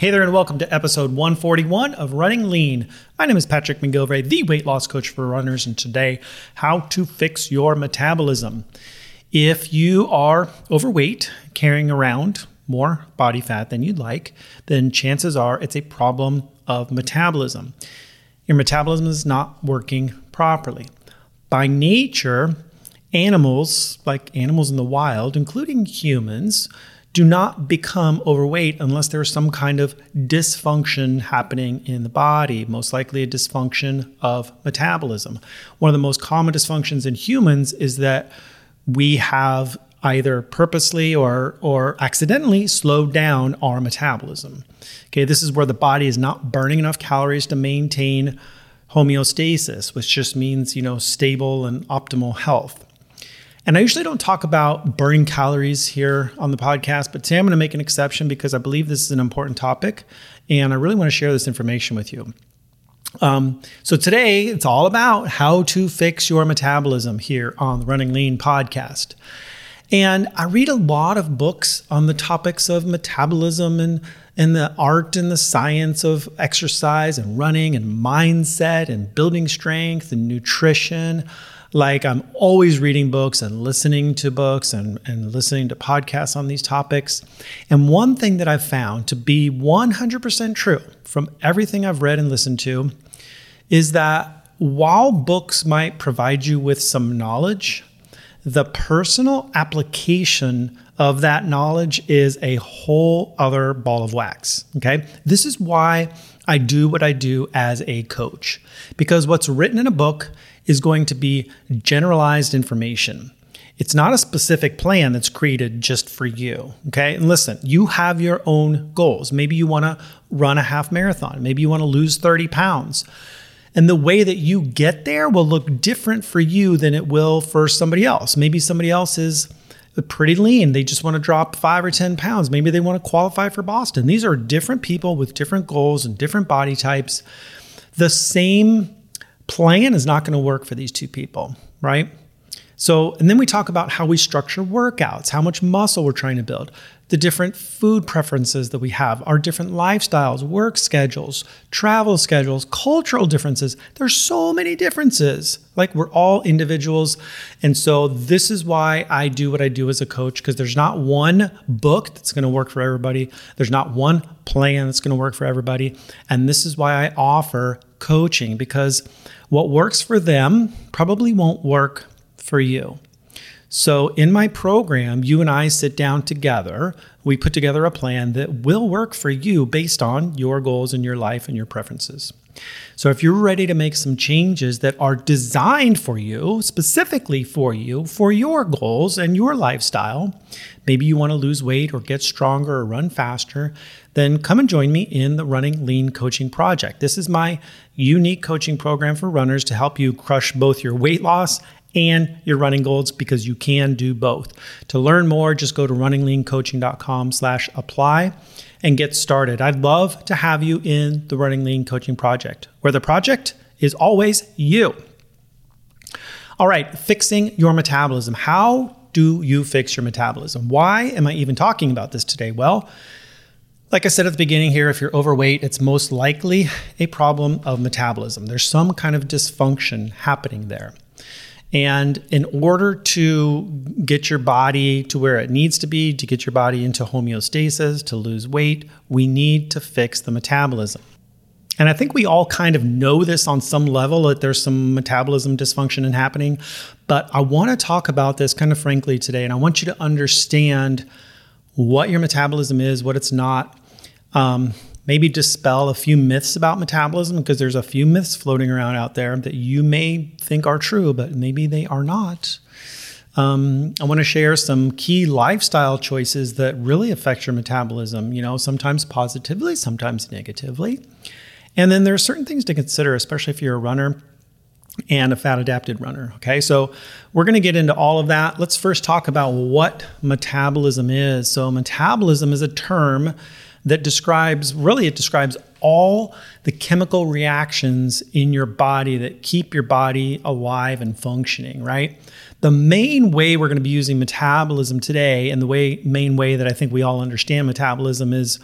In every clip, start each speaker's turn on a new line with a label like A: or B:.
A: Hey there, and welcome to episode 141 of Running Lean. My name is Patrick McGilvray, the weight loss coach for runners, and today, how to fix your metabolism. If you are overweight, carrying around more body fat than you'd like, then chances are it's a problem of metabolism. Your metabolism is not working properly. By nature, animals, like animals in the wild, including humans, do not become overweight unless there's some kind of dysfunction happening in the body, most likely a dysfunction of metabolism. One of the most common dysfunctions in humans is that we have either purposely or or accidentally slowed down our metabolism. Okay, this is where the body is not burning enough calories to maintain homeostasis, which just means, you know, stable and optimal health. And I usually don't talk about burning calories here on the podcast, but today I'm going to make an exception because I believe this is an important topic and I really want to share this information with you. Um, so today it's all about how to fix your metabolism here on the Running Lean podcast. And I read a lot of books on the topics of metabolism and, and the art and the science of exercise and running and mindset and building strength and nutrition. Like I'm always reading books and listening to books and, and listening to podcasts on these topics. And one thing that I've found to be 100% true from everything I've read and listened to is that while books might provide you with some knowledge, the personal application of that knowledge is a whole other ball of wax. Okay. This is why I do what I do as a coach, because what's written in a book is going to be generalized information. It's not a specific plan that's created just for you. Okay. And listen, you have your own goals. Maybe you want to run a half marathon, maybe you want to lose 30 pounds. And the way that you get there will look different for you than it will for somebody else. Maybe somebody else is pretty lean. They just want to drop five or 10 pounds. Maybe they want to qualify for Boston. These are different people with different goals and different body types. The same plan is not going to work for these two people, right? So, and then we talk about how we structure workouts, how much muscle we're trying to build, the different food preferences that we have, our different lifestyles, work schedules, travel schedules, cultural differences. There's so many differences. Like we're all individuals. And so this is why I do what I do as a coach because there's not one book that's going to work for everybody. There's not one plan that's going to work for everybody. And this is why I offer coaching because what works for them probably won't work for you. So, in my program, you and I sit down together. We put together a plan that will work for you based on your goals in your life and your preferences. So, if you're ready to make some changes that are designed for you, specifically for you, for your goals and your lifestyle, maybe you want to lose weight or get stronger or run faster, then come and join me in the Running Lean Coaching Project. This is my unique coaching program for runners to help you crush both your weight loss and your running goals because you can do both. To learn more, just go to runningleancoaching.com slash apply and get started. I'd love to have you in the Running Lean Coaching Project, where the project is always you. All right, fixing your metabolism. How do you fix your metabolism? Why am I even talking about this today? Well, like I said at the beginning here, if you're overweight, it's most likely a problem of metabolism. There's some kind of dysfunction happening there. And in order to get your body to where it needs to be, to get your body into homeostasis, to lose weight, we need to fix the metabolism. And I think we all kind of know this on some level that there's some metabolism dysfunction happening. But I want to talk about this kind of frankly today. And I want you to understand what your metabolism is, what it's not. Um, maybe dispel a few myths about metabolism because there's a few myths floating around out there that you may think are true, but maybe they are not. Um, I want to share some key lifestyle choices that really affect your metabolism, you know, sometimes positively, sometimes negatively. And then there are certain things to consider, especially if you're a runner and a fat adapted runner. Okay, so we're going to get into all of that. Let's first talk about what metabolism is. So, metabolism is a term that describes really, it describes all the chemical reactions in your body that keep your body alive and functioning, right? The main way we're going to be using metabolism today, and the way main way that I think we all understand metabolism is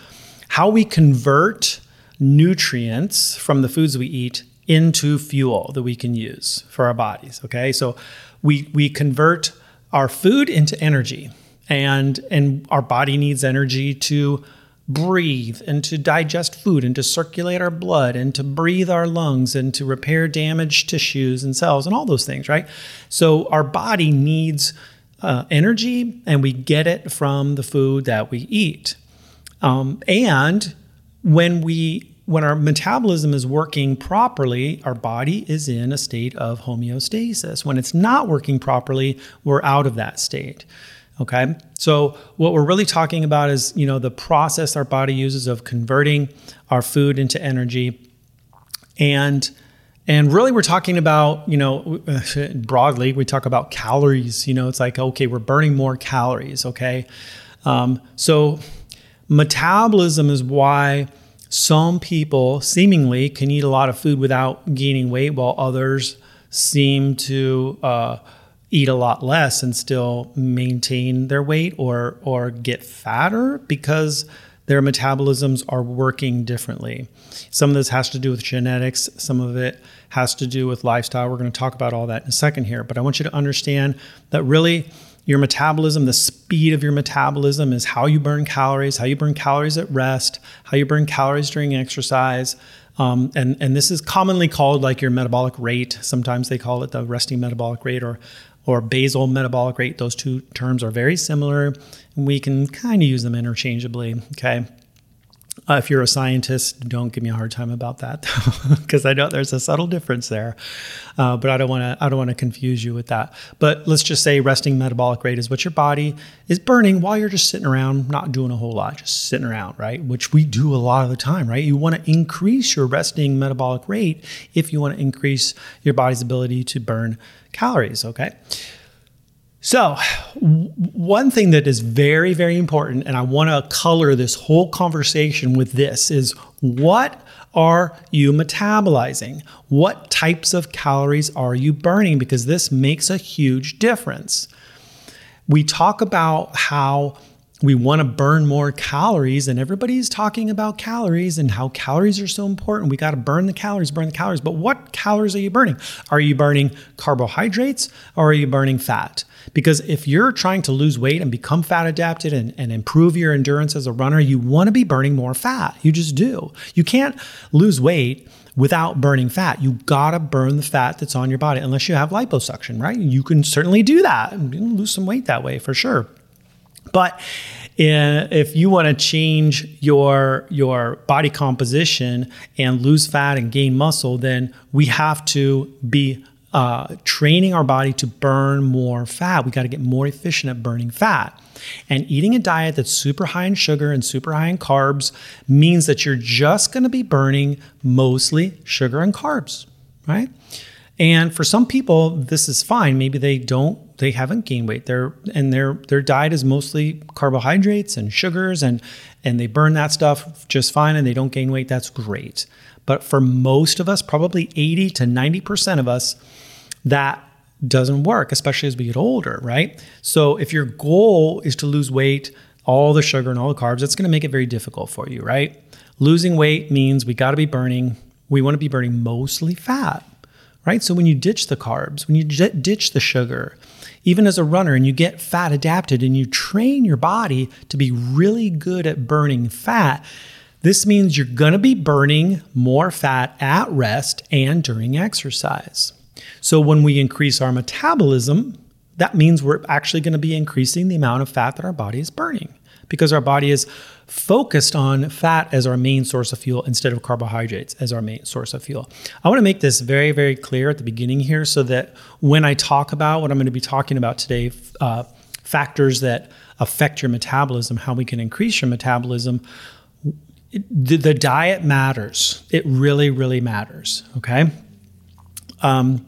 A: how we convert nutrients from the foods we eat into fuel that we can use for our bodies. Okay, so we we convert our food into energy, and and our body needs energy to breathe and to digest food and to circulate our blood and to breathe our lungs and to repair damaged tissues and cells and all those things, right? So our body needs uh, energy, and we get it from the food that we eat. Um, and when we when our metabolism is working properly, our body is in a state of homeostasis. When it's not working properly, we're out of that state. Okay. So what we're really talking about is, you know, the process our body uses of converting our food into energy. And and really we're talking about, you know, broadly, we talk about calories. You know, it's like, okay, we're burning more calories. Okay. Um, so metabolism is why some people seemingly can eat a lot of food without gaining weight, while others seem to uh, eat a lot less and still maintain their weight or or get fatter because their metabolisms are working differently. Some of this has to do with genetics, some of it has to do with lifestyle. We're going to talk about all that in a second here, but I want you to understand that really your metabolism, the speed of your metabolism is how you burn calories, how you burn calories at rest, how you burn calories during exercise. Um, and, and this is commonly called like your metabolic rate. Sometimes they call it the resting metabolic rate or, or basal metabolic rate. Those two terms are very similar. And we can kind of use them interchangeably. Okay. Uh, if you're a scientist, don't give me a hard time about that because I know there's a subtle difference there. Uh, but I don't want to I don't want to confuse you with that. But let's just say resting metabolic rate is what your body is burning while you're just sitting around, not doing a whole lot, just sitting around, right? Which we do a lot of the time, right? You want to increase your resting metabolic rate if you want to increase your body's ability to burn calories. Okay. So, one thing that is very, very important, and I want to color this whole conversation with this, is what are you metabolizing? What types of calories are you burning? Because this makes a huge difference. We talk about how we want to burn more calories, and everybody's talking about calories and how calories are so important. We got to burn the calories, burn the calories. But what calories are you burning? Are you burning carbohydrates or are you burning fat? Because if you're trying to lose weight and become fat adapted and, and improve your endurance as a runner, you want to be burning more fat. You just do. You can't lose weight without burning fat. You gotta burn the fat that's on your body, unless you have liposuction, right? You can certainly do that and lose some weight that way for sure. But if you want to change your your body composition and lose fat and gain muscle, then we have to be uh, training our body to burn more fat. We got to get more efficient at burning fat. And eating a diet that's super high in sugar and super high in carbs means that you're just going to be burning mostly sugar and carbs, right? And for some people, this is fine. Maybe they don't, they haven't gained weight. Their and their their diet is mostly carbohydrates and sugars, and and they burn that stuff just fine, and they don't gain weight. That's great. But for most of us, probably 80 to 90 percent of us, that doesn't work, especially as we get older, right? So if your goal is to lose weight, all the sugar and all the carbs, it's going to make it very difficult for you, right? Losing weight means we got to be burning, we want to be burning mostly fat, right? So when you ditch the carbs, when you ditch the sugar, even as a runner and you get fat adapted and you train your body to be really good at burning fat, this means you're going to be burning more fat at rest and during exercise. So when we increase our metabolism, that means we're actually going to be increasing the amount of fat that our body is burning because our body is focused on fat as our main source of fuel instead of carbohydrates as our main source of fuel. I want to make this very, very clear at the beginning here so that when I talk about what I'm going to be talking about today, uh, factors that affect your metabolism, how we can increase your metabolism, the, the diet matters. It really, really matters. Okay. Um,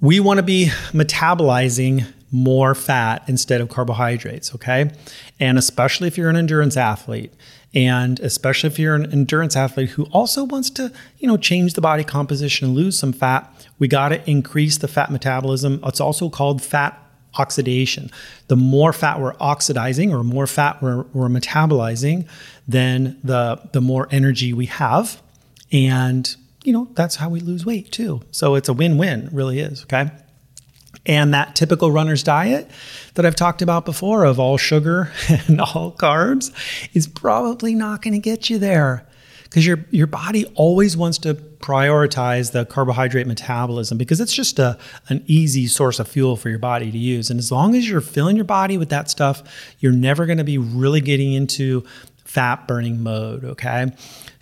A: we want to be metabolizing more fat instead of carbohydrates. Okay. And especially if you're an endurance athlete, and especially if you're an endurance athlete who also wants to, you know, change the body composition and lose some fat, we got to increase the fat metabolism. It's also called fat oxidation. The more fat we're oxidizing or more fat we're, we're metabolizing, then the the more energy we have. And you know, that's how we lose weight too. So it's a win-win, really is, okay? And that typical runner's diet that I've talked about before of all sugar and all carbs is probably not going to get you there because your your body always wants to prioritize the carbohydrate metabolism because it's just a an easy source of fuel for your body to use. And as long as you're filling your body with that stuff, you're never going to be really getting into fat burning mode, okay?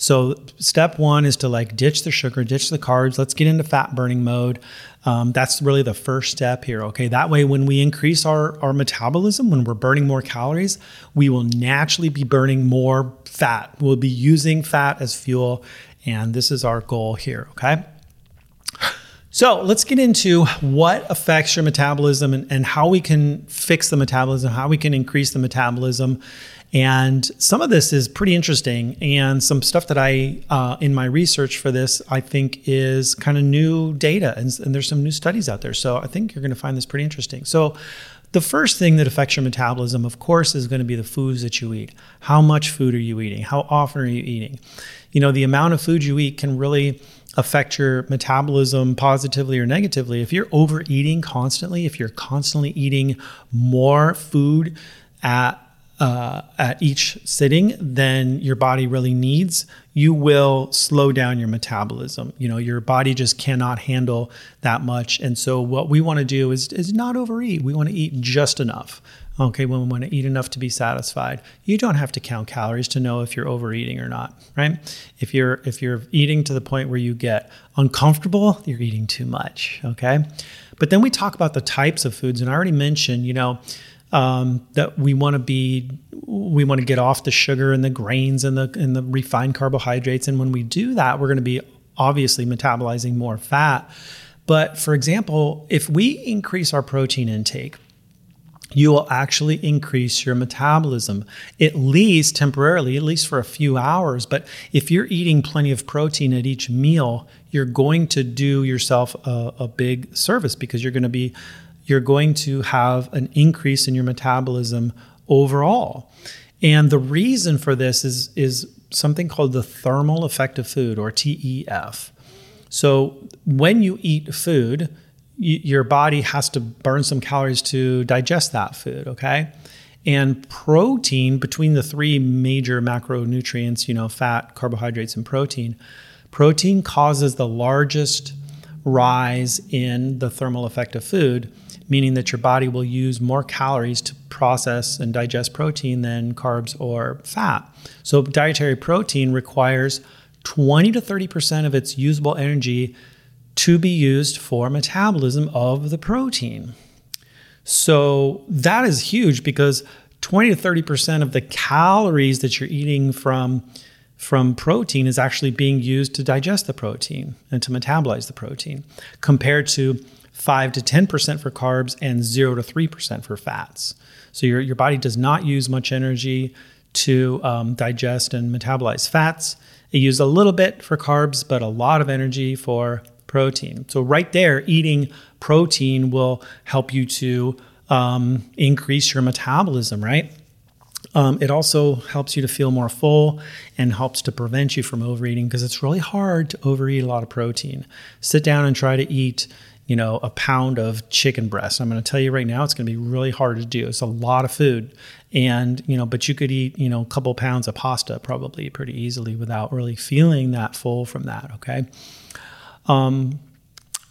A: So step 1 is to like ditch the sugar, ditch the carbs, let's get into fat burning mode. Um, that's really the first step here. Okay. That way, when we increase our, our metabolism, when we're burning more calories, we will naturally be burning more fat. We'll be using fat as fuel. And this is our goal here. Okay. So let's get into what affects your metabolism and, and how we can fix the metabolism, how we can increase the metabolism. And some of this is pretty interesting, and some stuff that I, uh, in my research for this, I think is kind of new data, and, and there's some new studies out there. So I think you're going to find this pretty interesting. So the first thing that affects your metabolism, of course, is going to be the foods that you eat. How much food are you eating? How often are you eating? You know, the amount of food you eat can really affect your metabolism positively or negatively. If you're overeating constantly, if you're constantly eating more food at uh, at each sitting than your body really needs, you will slow down your metabolism. You know, your body just cannot handle that much. And so, what we want to do is, is not overeat. We want to eat just enough. Okay, when we want to eat enough to be satisfied. You don't have to count calories to know if you're overeating or not, right? If you're if you're eating to the point where you get uncomfortable, you're eating too much. Okay, but then we talk about the types of foods, and I already mentioned, you know um, that we want to be we want to get off the sugar and the grains and the and the refined carbohydrates and when we do that we're going to be obviously metabolizing more fat but for example if we increase our protein intake you will actually increase your metabolism, at least temporarily, at least for a few hours. But if you're eating plenty of protein at each meal, you're going to do yourself a, a big service because you're going to be you're going to have an increase in your metabolism overall. And the reason for this is, is something called the thermal effect of food or TEF. So when you eat food, y- your body has to burn some calories to digest that food, okay? And protein, between the three major macronutrients, you know, fat, carbohydrates, and protein, protein causes the largest rise in the thermal effect of food meaning that your body will use more calories to process and digest protein than carbs or fat. So, dietary protein requires 20 to 30% of its usable energy to be used for metabolism of the protein. So, that is huge because 20 to 30% of the calories that you're eating from from protein is actually being used to digest the protein and to metabolize the protein compared to 5 to 10% for carbs and 0 to 3% for fats. So your, your body does not use much energy to um, digest and metabolize fats. It uses a little bit for carbs, but a lot of energy for protein. So, right there, eating protein will help you to um, increase your metabolism, right? Um, it also helps you to feel more full and helps to prevent you from overeating because it's really hard to overeat a lot of protein. Sit down and try to eat you know, a pound of chicken breast. I'm going to tell you right now, it's going to be really hard to do. It's a lot of food. And, you know, but you could eat, you know, a couple pounds of pasta probably pretty easily without really feeling that full from that. Okay. Um,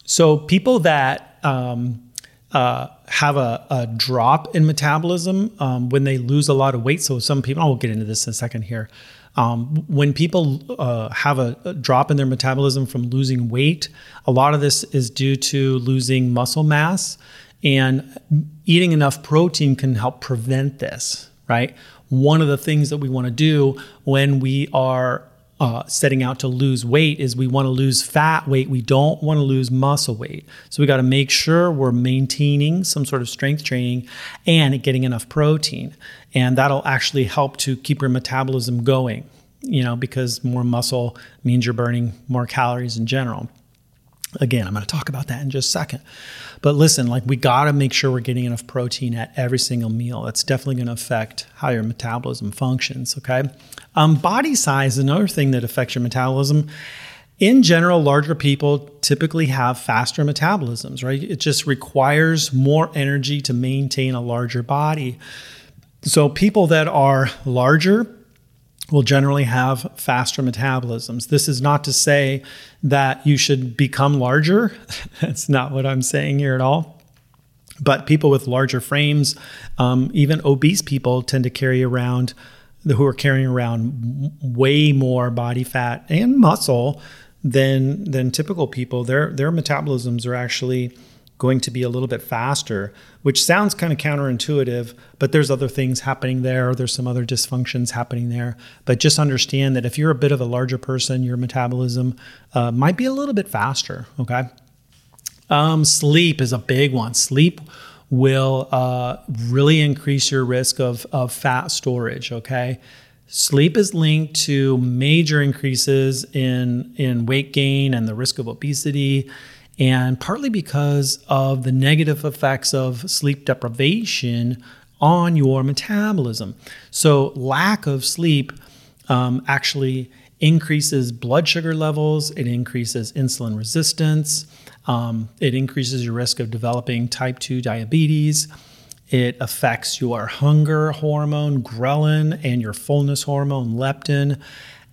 A: so people that, um, uh, have a, a, drop in metabolism um, when they lose a lot of weight. So some people, I will get into this in a second here. Um, when people uh, have a, a, drop in their metabolism from losing weight, a lot of this is due to losing muscle mass, and eating enough protein can help prevent this, right? one of the things that we want to do when we are uh, setting out to lose weight is we want to lose fat weight. We don't want to lose muscle weight. So we got to make sure we're maintaining some sort of strength training and getting enough protein. And that'll actually help to keep your metabolism going, you know, because more muscle means you're burning more calories in general. Again, I'm going to talk about that in just a second. But listen, like we got to make sure we're getting enough protein at every single meal. That's definitely going to affect how your metabolism functions. Okay. Um, body size is another thing that affects your metabolism. In general, larger people typically have faster metabolisms, right? It just requires more energy to maintain a larger body. So, people that are larger will generally have faster metabolisms. This is not to say that you should become larger. That's not what I'm saying here at all. But people with larger frames, um, even obese people, tend to carry around, who are carrying around way more body fat and muscle than than typical people. Their their metabolisms are actually going to be a little bit faster, which sounds kind of counterintuitive, but there's other things happening there. There's some other dysfunctions happening there. But just understand that if you're a bit of a larger person, your metabolism uh, might be a little bit faster. Okay. Um, sleep is a big one. Sleep will uh, really increase your risk of, of fat storage. Okay. Sleep is linked to major increases in, in weight gain and the risk of obesity and partly because of the negative effects of sleep deprivation on your metabolism. So, lack of sleep um, actually increases blood sugar levels, it increases insulin resistance, um, it increases your risk of developing type 2 diabetes. It affects your hunger hormone, ghrelin, and your fullness hormone, leptin.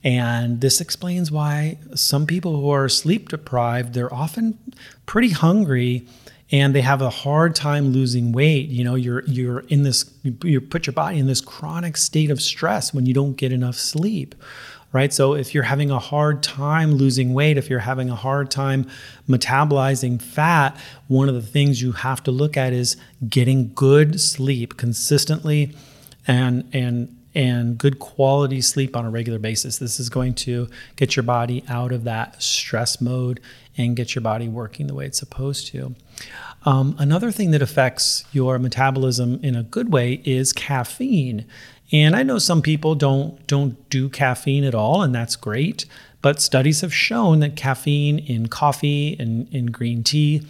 A: And this explains why some people who are sleep deprived, they're often pretty hungry and they have a hard time losing weight. You know, you're you're in this you put your body in this chronic state of stress when you don't get enough sleep. Right? So if you're having a hard time losing weight, if you're having a hard time metabolizing fat, one of the things you have to look at is getting good sleep consistently and and and good quality sleep on a regular basis. This is going to get your body out of that stress mode and get your body working the way it's supposed to. Um, another thing that affects your metabolism in a good way is caffeine. And I know some people don't don't do caffeine at all, and that's great. But studies have shown that caffeine in coffee and in green tea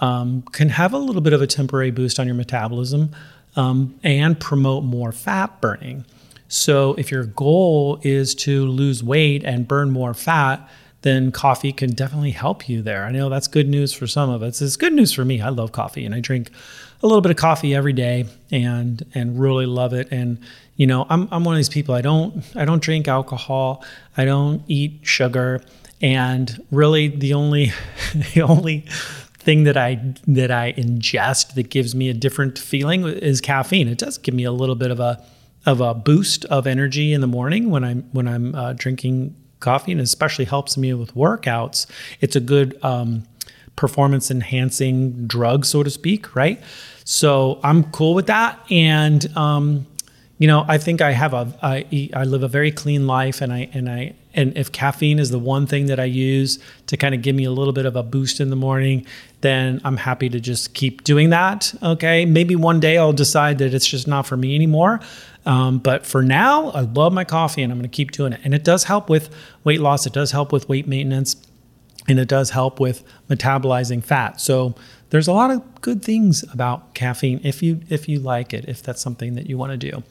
A: um, can have a little bit of a temporary boost on your metabolism um, and promote more fat burning. So if your goal is to lose weight and burn more fat, then coffee can definitely help you there. I know that's good news for some of us. It's good news for me. I love coffee and I drink a little bit of coffee every day and and really love it. And you know, I'm I'm one of these people. I don't I don't drink alcohol. I don't eat sugar. And really the only the only thing that I that I ingest that gives me a different feeling is caffeine. It does give me a little bit of a of a boost of energy in the morning when I'm when I'm uh, drinking coffee, and especially helps me with workouts. It's a good um, performance enhancing drug, so to speak, right? So I'm cool with that, and um, you know, I think I have a I I live a very clean life, and I and I and if caffeine is the one thing that I use to kind of give me a little bit of a boost in the morning, then I'm happy to just keep doing that. Okay. Maybe one day I'll decide that it's just not for me anymore. Um, but for now, I love my coffee and I'm going to keep doing it. And it does help with weight loss, it does help with weight maintenance, and it does help with metabolizing fat. So there's a lot of good things about caffeine if you if you like it, if that's something that you want to do.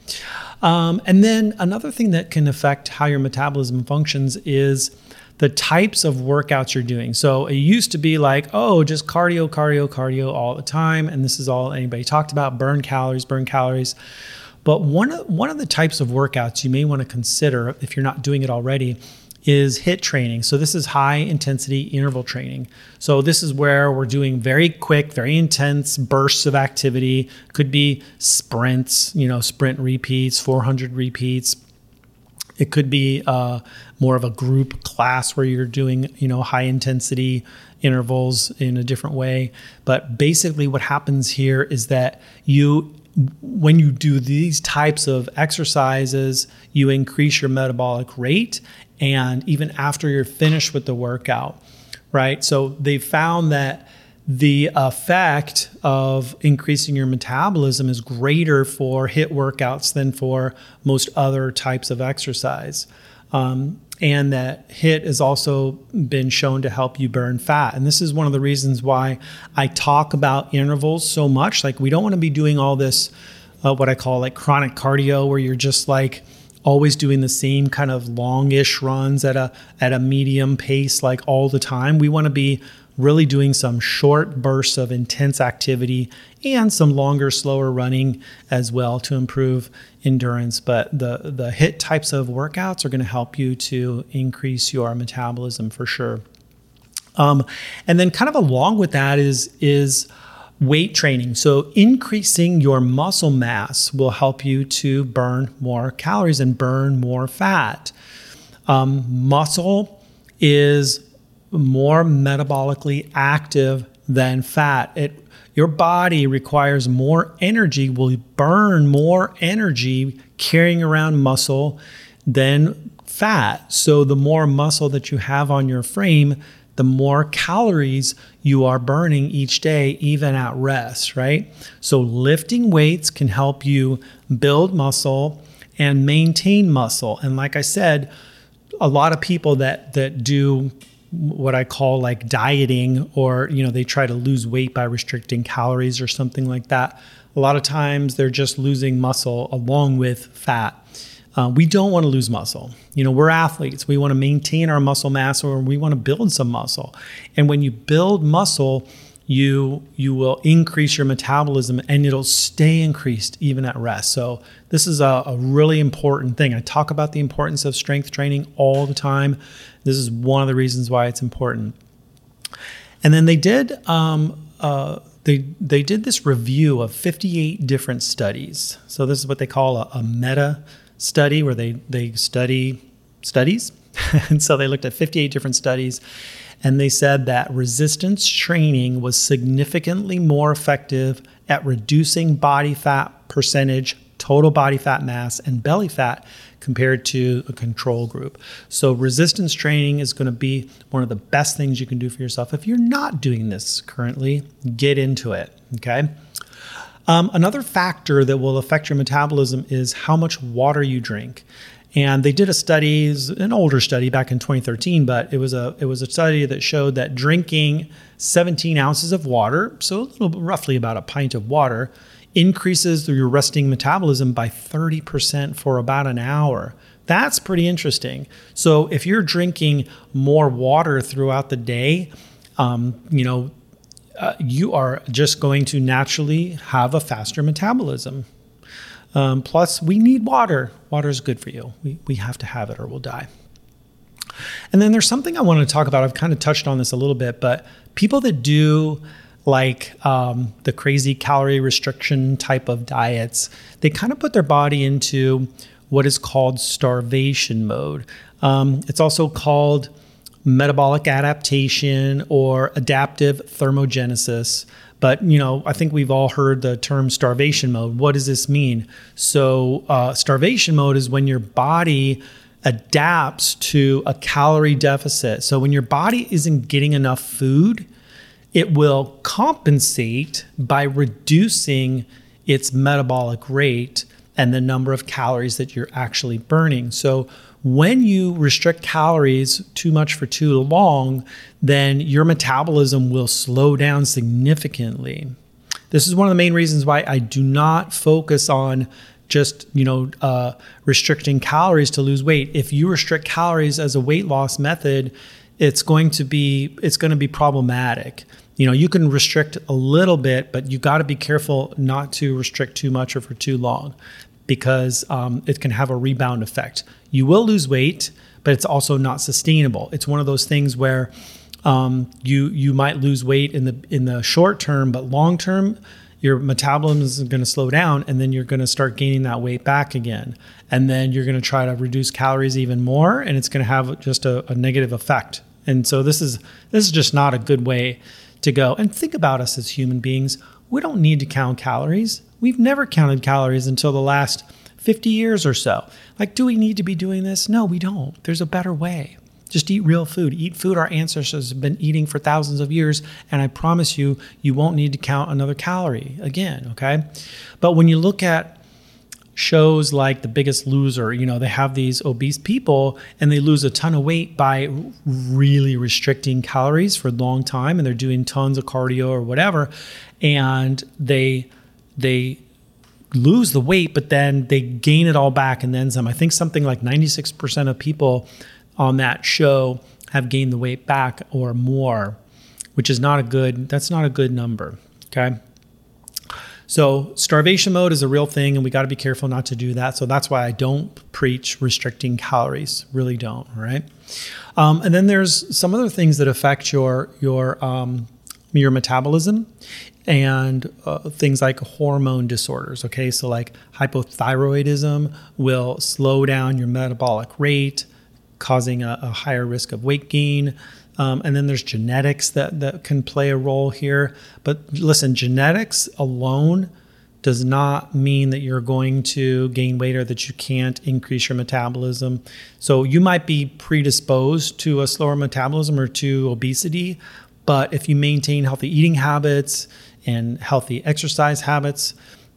A: Um, and then another thing that can affect how your metabolism functions is the types of workouts you're doing. So it used to be like, oh, just cardio, cardio, cardio all the time, and this is all anybody talked about: burn calories, burn calories. But one of, one of the types of workouts you may want to consider if you're not doing it already is HIIT training. So this is high intensity interval training. So this is where we're doing very quick, very intense bursts of activity. Could be sprints, you know, sprint repeats, 400 repeats. It could be uh, more of a group class where you're doing, you know, high intensity intervals in a different way. But basically, what happens here is that you when you do these types of exercises, you increase your metabolic rate, and even after you're finished with the workout, right? So they found that the effect of increasing your metabolism is greater for HIIT workouts than for most other types of exercise. Um, and that HIIT has also been shown to help you burn fat. And this is one of the reasons why I talk about intervals so much. Like, we don't want to be doing all this, uh, what I call like chronic cardio, where you're just like, always doing the same kind of longish runs at a at a medium pace like all the time. We want to be really doing some short bursts of intense activity and some longer, slower running as well to improve endurance. But the, the HIIT types of workouts are going to help you to increase your metabolism for sure. Um, and then kind of along with that is, is weight training. So increasing your muscle mass will help you to burn more calories and burn more fat. Um, muscle is more metabolically active than fat. It your body requires more energy, will burn more energy carrying around muscle than fat. So the more muscle that you have on your frame, the more calories you are burning each day, even at rest, right? So lifting weights can help you build muscle and maintain muscle. And like I said, a lot of people that that do what I call like dieting or you know they try to lose weight by restricting calories or something like that. A lot of times they're just losing muscle along with fat. Uh, we don't want to lose muscle. You know, we're athletes. We want to maintain our muscle mass or we want to build some muscle. And when you build muscle, you you will increase your metabolism and it'll stay increased even at rest. So this is a, a, really important thing. I talk about the importance of strength training all the time. This is one of the reasons why it's important. And then they did um, uh, they they did this review of 58 different studies. So this is what they call a, a meta study, where they they study studies. and so they looked at 58 different studies and they said that resistance training was significantly more effective at reducing body fat percentage, total body fat mass, and belly fat compared to a control group. So, resistance training is going to be one of the best things you can do for yourself. If you're not doing this currently, get into it. Okay. Um, another factor that will affect your metabolism is how much water you drink. And they did a study, an older study back in 2013, but it was a it was a study that showed that drinking 17 ounces of water, so a little roughly about a pint of water, increases your resting metabolism by 30% for about an hour. That's pretty interesting. So if you're drinking more water throughout the day, um, you know, uh, you are just going to naturally have a faster metabolism. Um, plus, we need water. Water is good for you. We, we have to have it or we'll die. And then there's something I want to talk about. I've kind of touched on this a little bit, but people that do like um, the crazy calorie restriction type of diets, they kind of put their body into what is called starvation mode. Um, it's also called metabolic adaptation or adaptive thermogenesis. But you know, I think we've all heard the term starvation mode. What does this mean? So, uh, starvation mode is when your body adapts to a calorie deficit. So, when your body isn't getting enough food, it will compensate by reducing its metabolic rate and the number of calories that you're actually burning. So, when you restrict calories too much for too long, then your metabolism will slow down significantly. This is one of the main reasons why I do not focus on just you know uh, restricting calories to lose weight. If you restrict calories as a weight loss method, it's going to be it's going to be problematic. You know, you can restrict a little bit, but you got to be careful not to restrict too much or for too long because um, it can have a rebound effect. You will lose weight, but it's also not sustainable. It's one of those things where um, you you might lose weight in the in the short term, but long term, your metabolism is going to slow down, and then you're going to start gaining that weight back again, and then you're going to try to reduce calories even more, and it's going to have just a, a negative effect. And so this is this is just not a good way to go. And think about us as human beings. We don't need to count calories We've never counted calories until the last 50 years or so. Like, do we need to be doing this? No, we don't. There's a better way. Just eat real food. Eat food our ancestors have been eating for thousands of years. And I promise you, you won't need to count another calorie again. Okay. But when you look at shows like The Biggest Loser, you know, they have these obese people and they lose a ton of weight by really restricting calories for a long time and they're doing tons of cardio or whatever and they they lose the weight but then they gain it all back and then some. I think something like 96% of people on that show have gained the weight back or more, which is not a good that's not a good number, okay? So, starvation mode is a real thing, and we got to be careful not to do that. So, that's why I don't preach restricting calories. Really don't, right? Um, and then there's some other things that affect your your um, your metabolism and uh, things like hormone disorders. Okay, so like hypothyroidism will slow down your metabolic rate, causing a, a higher risk of weight gain. Um, and then there's genetics that, that can play a role here. But listen, genetics alone does not mean that you're going to gain weight or that you can't increase your metabolism. So you might be predisposed to a slower metabolism or to obesity, but if you maintain healthy eating habits and healthy exercise habits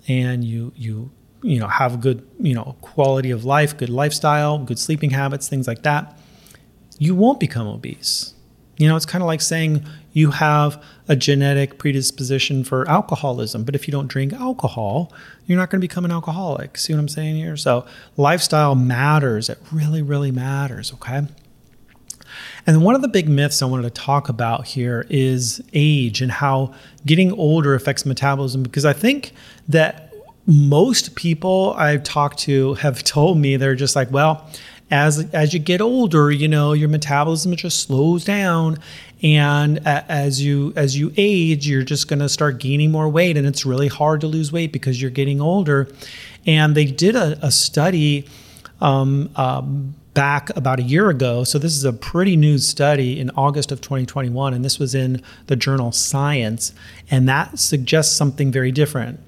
A: and you you you know have good, you know, quality of life, good lifestyle, good sleeping habits, things like that, you won't become obese. You know, it's kind of like saying you have a genetic predisposition for alcoholism, but if you don't drink alcohol, you're not going to become an alcoholic. See what I'm saying here? So, lifestyle matters. It really, really matters. Okay. And one of the big myths I wanted to talk about here is age and how getting older affects metabolism, because I think that most people I've talked to have told me they're just like, well, as as you get older, you know, your metabolism just slows down and as you as you age, you're just going to start gaining more weight and it's really hard to lose weight because you're getting older. And they did a, a study um, um, back about a year ago. So this is a pretty new study in August of 2021, and this was in the journal Science, and that suggests something very different.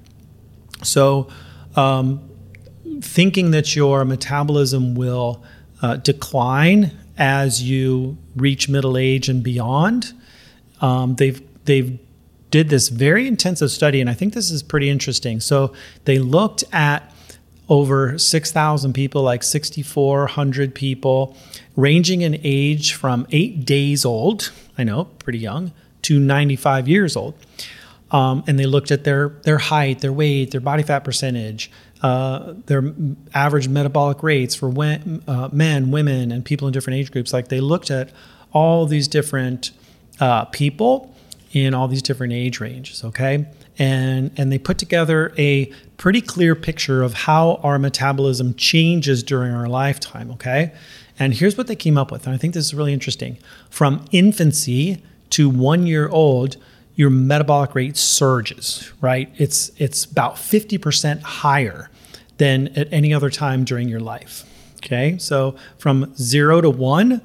A: So, um, thinking that your metabolism will uh, decline as you reach middle age and beyond. Um, they've they've did this very intensive study, and I think this is pretty interesting. So they looked at over 6,000 people, like 6,400 people, ranging in age from eight days old, I know, pretty young, to 95 years old. Um, and they looked at their their height, their weight, their body fat percentage, uh, their average metabolic rates for when, uh, men, women, and people in different age groups. Like they looked at all these different uh, people in all these different age ranges. Okay, and and they put together a pretty clear picture of how our metabolism changes during our lifetime. Okay, and here's what they came up with, and I think this is really interesting. From infancy to one year old your metabolic rate surges, right? It's it's about 50% higher than at any other time during your life. Okay? So from 0 to 1,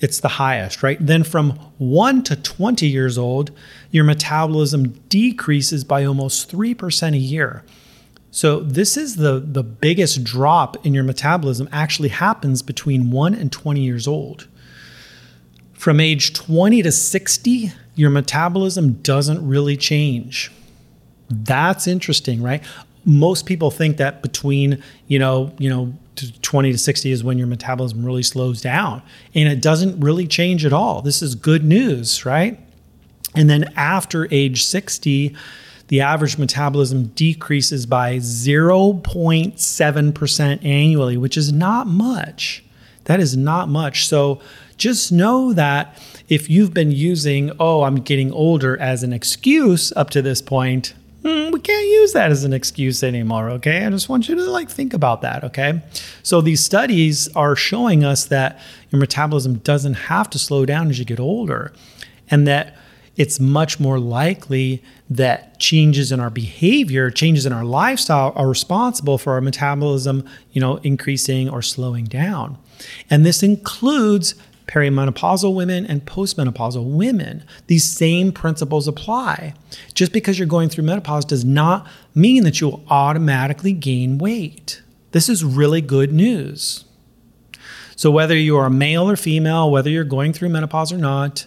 A: it's the highest, right? Then from 1 to 20 years old, your metabolism decreases by almost 3% a year. So this is the the biggest drop in your metabolism actually happens between 1 and 20 years old. From age 20 to 60, your metabolism doesn't really change. That's interesting, right? Most people think that between, you know, you know, 20 to 60 is when your metabolism really slows down, and it doesn't really change at all. This is good news, right? And then after age 60, the average metabolism decreases by 0.7% annually, which is not much. That is not much. So just know that if you've been using, oh, I'm getting older as an excuse up to this point, mm, we can't use that as an excuse anymore, okay? I just want you to like think about that, okay? So these studies are showing us that your metabolism doesn't have to slow down as you get older and that it's much more likely that changes in our behavior, changes in our lifestyle are responsible for our metabolism, you know, increasing or slowing down. And this includes perimenopausal women and postmenopausal women. These same principles apply. Just because you're going through menopause does not mean that you'll automatically gain weight. This is really good news. So, whether you are male or female, whether you're going through menopause or not,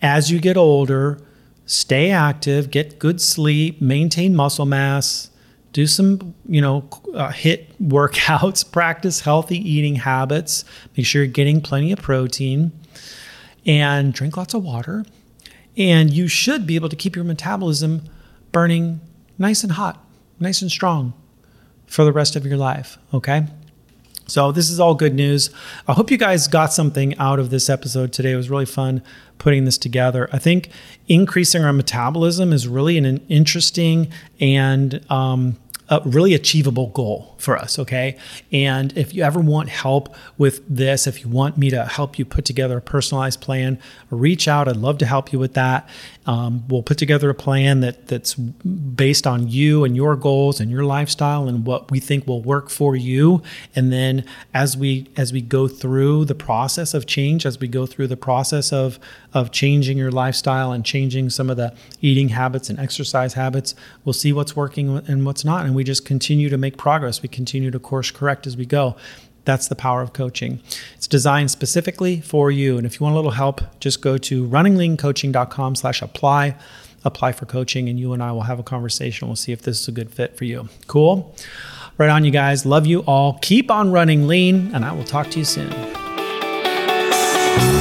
A: as you get older, stay active, get good sleep, maintain muscle mass, do some, you know, uh, HIIT workouts, practice healthy eating habits, make sure you're getting plenty of protein, and drink lots of water. And you should be able to keep your metabolism burning nice and hot, nice and strong for the rest of your life. Okay. So, this is all good news. I hope you guys got something out of this episode today. It was really fun putting this together. I think increasing our metabolism is really an, interesting and um, a really achievable goal for us, okay? And if you ever want help with this, if you want me to help you put together a personalized plan, reach out. I'd love to help you with that. Um, we'll put together a plan that that's based on you and your goals and your lifestyle and what we think will work for you. And then as we as we go through the process of change, as we go through the process of of changing your lifestyle and changing some of the eating habits and exercise habits, we'll see what's working and what's not, and we just continue to make progress. We continue to course correct as we go. That's the power of coaching. It's designed specifically for you. And if you want a little help, just go to runningleancoaching.com slash apply, apply for coaching, and you and I will have a conversation. We'll see if this is a good fit for you. Cool? Right on, you guys. Love you all. Keep on running lean, and I will talk to you soon.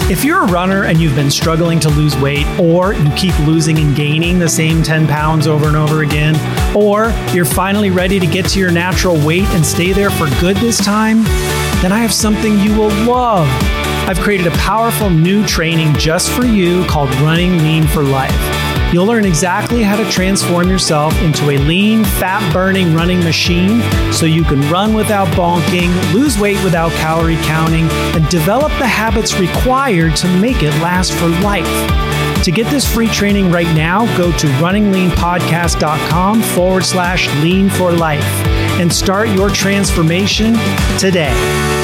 A: If you're a runner and you've been struggling to lose weight, or you keep losing and gaining the same 10 pounds over and over again, or you're finally ready to get to your natural weight and stay there for good this time, then I have something you will love. I've created a powerful new training just for you called Running Lean for Life. You'll learn exactly how to transform yourself into a lean, fat burning running machine so you can run without bonking, lose weight without calorie counting, and develop the habits required to make it last for life. To get this free training right now, go to runningleanpodcast.com forward slash lean for life and start your transformation today.